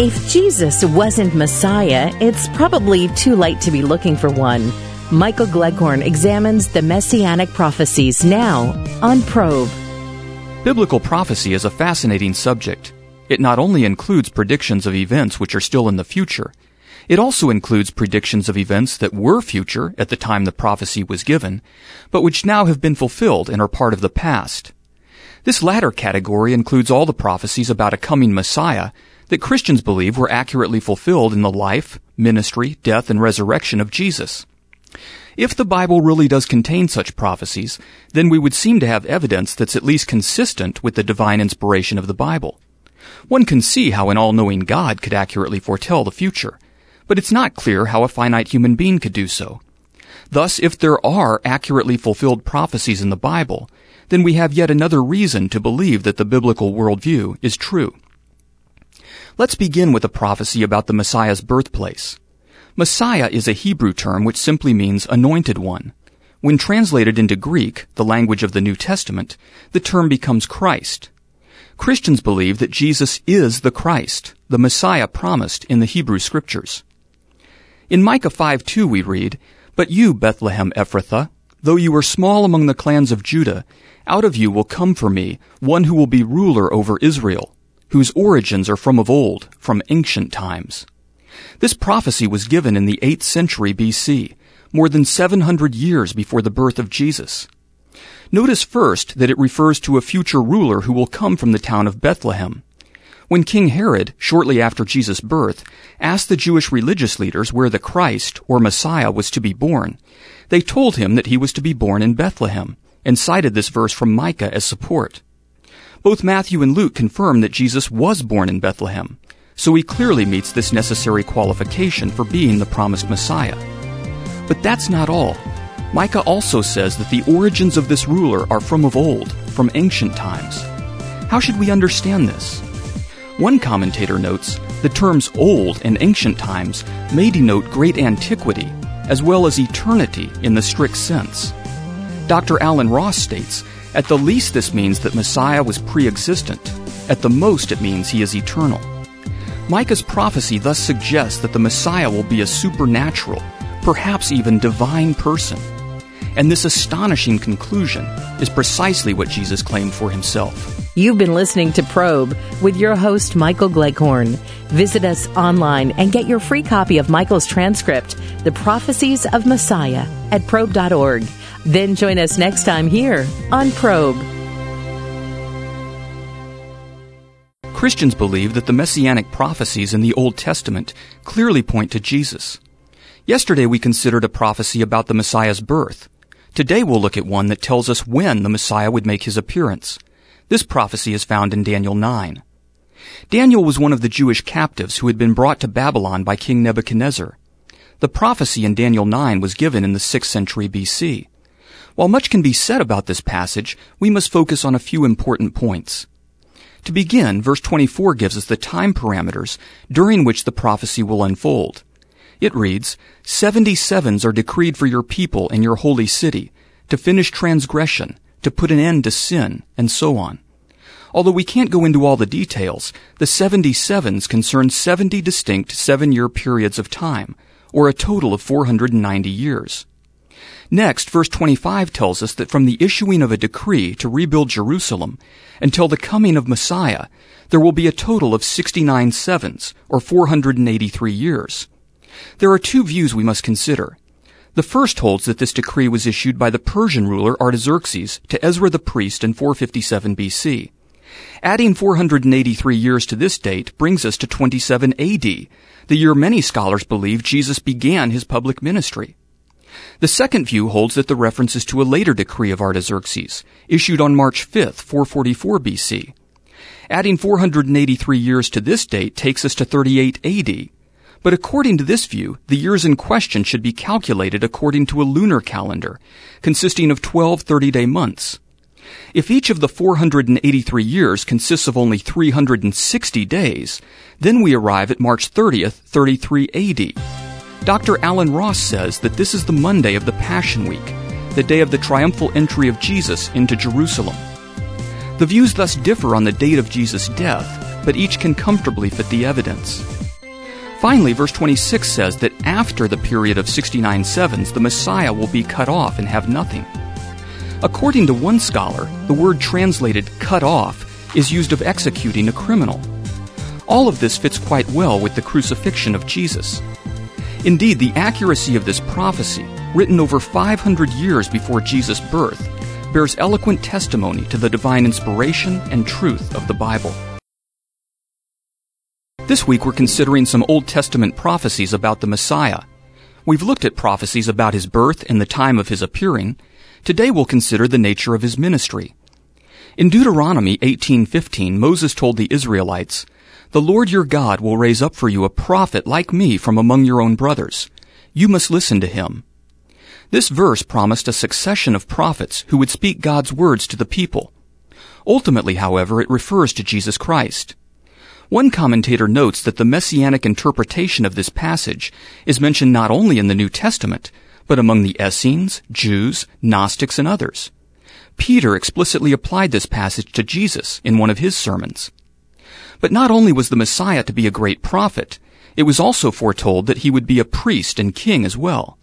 If Jesus wasn't Messiah, it's probably too late to be looking for one. Michael Gleghorn examines the messianic prophecies now on Probe. Biblical prophecy is a fascinating subject. It not only includes predictions of events which are still in the future, it also includes predictions of events that were future at the time the prophecy was given, but which now have been fulfilled and are part of the past. This latter category includes all the prophecies about a coming Messiah that Christians believe were accurately fulfilled in the life, ministry, death, and resurrection of Jesus. If the Bible really does contain such prophecies, then we would seem to have evidence that's at least consistent with the divine inspiration of the Bible. One can see how an all-knowing God could accurately foretell the future, but it's not clear how a finite human being could do so. Thus, if there are accurately fulfilled prophecies in the Bible, then we have yet another reason to believe that the biblical worldview is true. Let's begin with a prophecy about the Messiah's birthplace. Messiah is a Hebrew term which simply means anointed one. When translated into Greek, the language of the New Testament, the term becomes Christ. Christians believe that Jesus is the Christ, the Messiah promised in the Hebrew Scriptures. In Micah 5:2 we read, But you, Bethlehem Ephrathah, though you are small among the clans of Judah, out of you will come for me one who will be ruler over Israel whose origins are from of old, from ancient times. This prophecy was given in the 8th century BC, more than 700 years before the birth of Jesus. Notice first that it refers to a future ruler who will come from the town of Bethlehem. When King Herod, shortly after Jesus' birth, asked the Jewish religious leaders where the Christ, or Messiah, was to be born, they told him that he was to be born in Bethlehem, and cited this verse from Micah as support. Both Matthew and Luke confirm that Jesus was born in Bethlehem, so he clearly meets this necessary qualification for being the promised Messiah. But that's not all. Micah also says that the origins of this ruler are from of old, from ancient times. How should we understand this? One commentator notes the terms old and ancient times may denote great antiquity, as well as eternity in the strict sense. Dr. Alan Ross states at the least, this means that Messiah was pre existent. At the most, it means he is eternal. Micah's prophecy thus suggests that the Messiah will be a supernatural, perhaps even divine person. And this astonishing conclusion is precisely what Jesus claimed for himself. You've been listening to Probe with your host, Michael Gleghorn. Visit us online and get your free copy of Michael's transcript, The Prophecies of Messiah, at probe.org. Then join us next time here on Probe. Christians believe that the messianic prophecies in the Old Testament clearly point to Jesus. Yesterday we considered a prophecy about the Messiah's birth. Today we'll look at one that tells us when the Messiah would make his appearance. This prophecy is found in Daniel 9. Daniel was one of the Jewish captives who had been brought to Babylon by King Nebuchadnezzar. The prophecy in Daniel 9 was given in the 6th century BC. While much can be said about this passage, we must focus on a few important points. To begin, verse 24 gives us the time parameters during which the prophecy will unfold. It reads, Seventy sevens are decreed for your people and your holy city, to finish transgression, to put an end to sin, and so on. Although we can't go into all the details, the 77s concern 70 distinct seven-year periods of time, or a total of 490 years. Next, verse 25 tells us that from the issuing of a decree to rebuild Jerusalem until the coming of Messiah, there will be a total of 69 sevens, or 483 years. There are two views we must consider. The first holds that this decree was issued by the Persian ruler Artaxerxes to Ezra the priest in 457 BC. Adding 483 years to this date brings us to 27 AD, the year many scholars believe Jesus began his public ministry. The second view holds that the reference is to a later decree of Artaxerxes, issued on March 5, 444 BC. Adding 483 years to this date takes us to 38 AD. But according to this view, the years in question should be calculated according to a lunar calendar, consisting of 12 30-day months. If each of the 483 years consists of only 360 days, then we arrive at March 30th, 33 AD. Dr. Alan Ross says that this is the Monday of the Passion Week, the day of the triumphal entry of Jesus into Jerusalem. The views thus differ on the date of Jesus' death, but each can comfortably fit the evidence. Finally, verse 26 says that after the period of 69 sevens, the Messiah will be cut off and have nothing. According to one scholar, the word translated cut off is used of executing a criminal. All of this fits quite well with the crucifixion of Jesus. Indeed, the accuracy of this prophecy, written over 500 years before Jesus' birth, bears eloquent testimony to the divine inspiration and truth of the Bible. This week we're considering some Old Testament prophecies about the Messiah. We've looked at prophecies about his birth and the time of his appearing. Today we'll consider the nature of his ministry. In Deuteronomy 18:15, Moses told the Israelites, "The Lord your God will raise up for you a prophet like me from among your own brothers. You must listen to him." This verse promised a succession of prophets who would speak God's words to the people. Ultimately, however, it refers to Jesus Christ. One commentator notes that the messianic interpretation of this passage is mentioned not only in the New Testament, but among the Essenes, Jews, Gnostics, and others. Peter explicitly applied this passage to Jesus in one of his sermons. But not only was the Messiah to be a great prophet, it was also foretold that he would be a priest and king as well.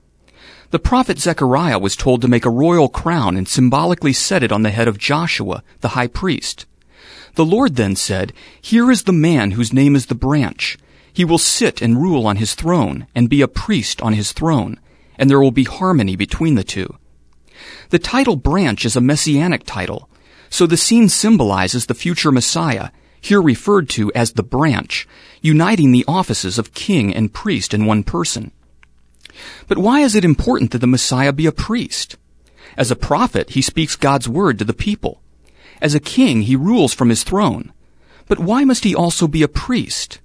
The prophet Zechariah was told to make a royal crown and symbolically set it on the head of Joshua, the high priest. The Lord then said, Here is the man whose name is the branch. He will sit and rule on his throne, and be a priest on his throne, and there will be harmony between the two. The title branch is a messianic title, so the scene symbolizes the future Messiah, here referred to as the branch, uniting the offices of king and priest in one person. But why is it important that the Messiah be a priest? As a prophet, he speaks God's word to the people. As a king, he rules from his throne. But why must he also be a priest?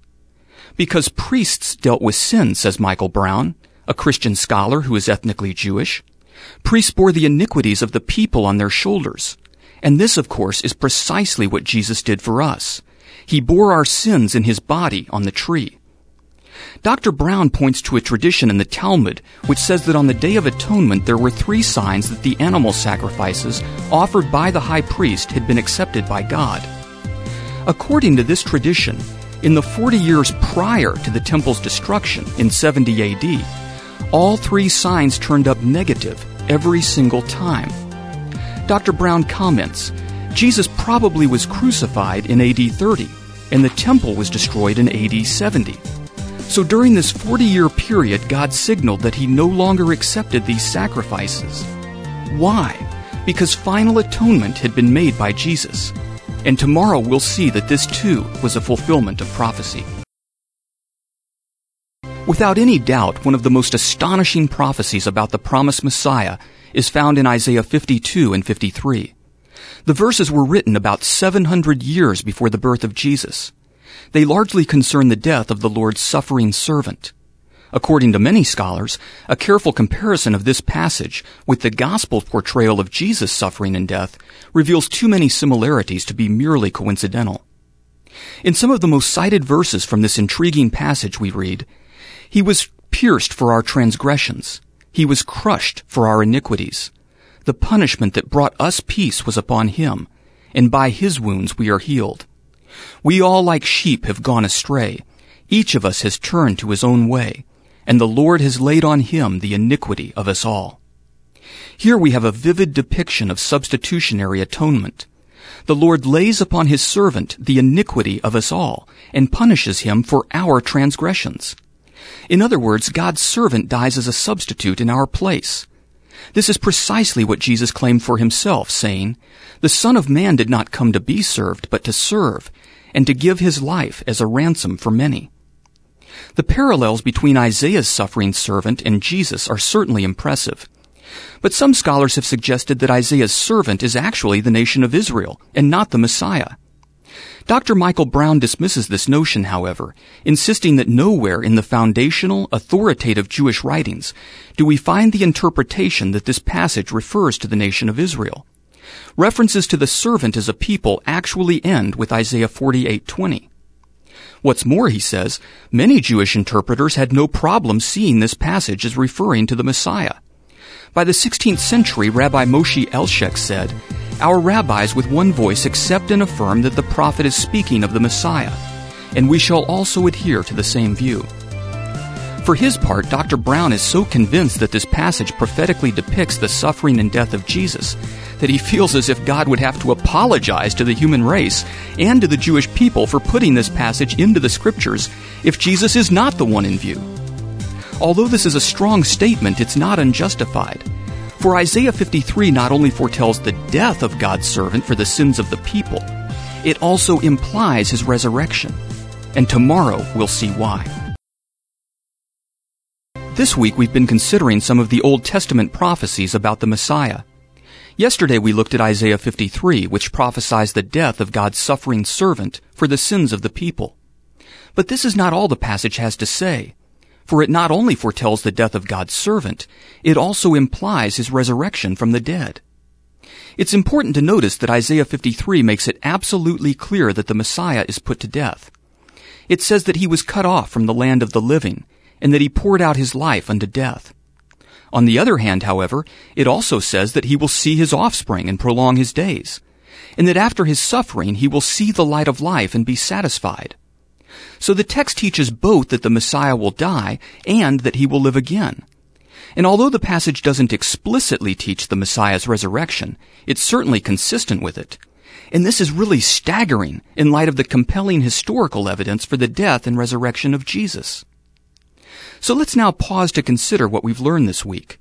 Because priests dealt with sin, says Michael Brown, a Christian scholar who is ethnically Jewish. Priests bore the iniquities of the people on their shoulders. And this, of course, is precisely what Jesus did for us. He bore our sins in his body on the tree. Dr. Brown points to a tradition in the Talmud which says that on the Day of Atonement there were three signs that the animal sacrifices offered by the high priest had been accepted by God. According to this tradition, in the 40 years prior to the temple's destruction in 70 AD, all three signs turned up negative every single time. Dr. Brown comments Jesus probably was crucified in AD 30, and the temple was destroyed in AD 70. So during this 40 year period, God signaled that He no longer accepted these sacrifices. Why? Because final atonement had been made by Jesus. And tomorrow we'll see that this too was a fulfillment of prophecy. Without any doubt, one of the most astonishing prophecies about the promised Messiah is found in Isaiah 52 and 53. The verses were written about 700 years before the birth of Jesus. They largely concern the death of the Lord's suffering servant. According to many scholars, a careful comparison of this passage with the gospel portrayal of Jesus' suffering and death reveals too many similarities to be merely coincidental. In some of the most cited verses from this intriguing passage we read, He was pierced for our transgressions. He was crushed for our iniquities. The punishment that brought us peace was upon him, and by his wounds we are healed. We all like sheep have gone astray. Each of us has turned to his own way, and the Lord has laid on him the iniquity of us all. Here we have a vivid depiction of substitutionary atonement. The Lord lays upon his servant the iniquity of us all, and punishes him for our transgressions. In other words, God's servant dies as a substitute in our place. This is precisely what Jesus claimed for himself, saying, The Son of Man did not come to be served, but to serve, and to give his life as a ransom for many. The parallels between Isaiah's suffering servant and Jesus are certainly impressive. But some scholars have suggested that Isaiah's servant is actually the nation of Israel and not the Messiah. Dr. Michael Brown dismisses this notion, however, insisting that nowhere in the foundational, authoritative Jewish writings do we find the interpretation that this passage refers to the nation of Israel. References to the servant as a people actually end with Isaiah 48:20. What's more, he says, many Jewish interpreters had no problem seeing this passage as referring to the Messiah. By the 16th century, Rabbi Moshe Alshech said, our rabbis with one voice accept and affirm that the prophet is speaking of the Messiah, and we shall also adhere to the same view. For his part, Dr. Brown is so convinced that this passage prophetically depicts the suffering and death of Jesus that he feels as if God would have to apologize to the human race and to the Jewish people for putting this passage into the scriptures if Jesus is not the one in view. Although this is a strong statement, it's not unjustified. For Isaiah 53 not only foretells the death of God's servant for the sins of the people, it also implies his resurrection. And tomorrow we'll see why. This week we've been considering some of the Old Testament prophecies about the Messiah. Yesterday we looked at Isaiah 53, which prophesies the death of God's suffering servant for the sins of the people. But this is not all the passage has to say, for it not only foretells the death of God's servant, it also implies his resurrection from the dead. It's important to notice that Isaiah 53 makes it absolutely clear that the Messiah is put to death. It says that he was cut off from the land of the living and that he poured out his life unto death. On the other hand, however, it also says that he will see his offspring and prolong his days, and that after his suffering he will see the light of life and be satisfied. So the text teaches both that the Messiah will die and that he will live again. And although the passage doesn't explicitly teach the Messiah's resurrection, it's certainly consistent with it. And this is really staggering in light of the compelling historical evidence for the death and resurrection of Jesus. So let's now pause to consider what we've learned this week.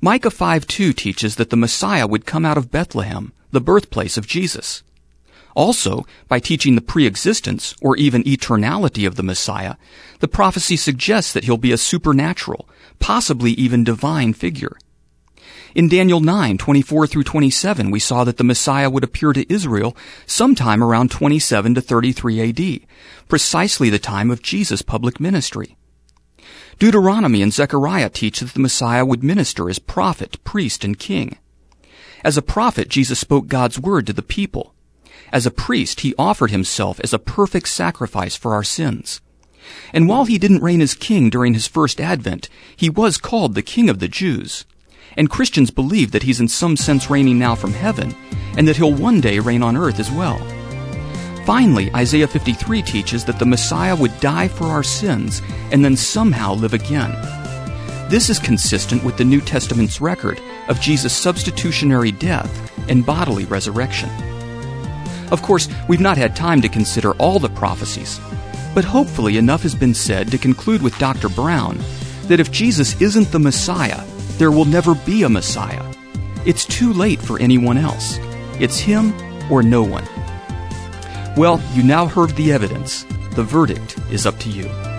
Micah 5:2 teaches that the Messiah would come out of Bethlehem, the birthplace of Jesus. Also, by teaching the pre-existence or even eternality of the Messiah, the prophecy suggests that he'll be a supernatural, possibly even divine figure. In Daniel 9:24 through 27, we saw that the Messiah would appear to Israel sometime around 27 to 33 AD, precisely the time of Jesus' public ministry. Deuteronomy and Zechariah teach that the Messiah would minister as prophet, priest, and king. As a prophet, Jesus spoke God's word to the people. As a priest, he offered himself as a perfect sacrifice for our sins. And while he didn't reign as king during his first advent, he was called the King of the Jews. And Christians believe that he's in some sense reigning now from heaven, and that he'll one day reign on earth as well. Finally, Isaiah 53 teaches that the Messiah would die for our sins and then somehow live again. This is consistent with the New Testament's record of Jesus' substitutionary death and bodily resurrection. Of course, we've not had time to consider all the prophecies, but hopefully enough has been said to conclude with Dr. Brown that if Jesus isn't the Messiah, there will never be a Messiah. It's too late for anyone else. It's him or no one. Well, you now heard the evidence. The verdict is up to you.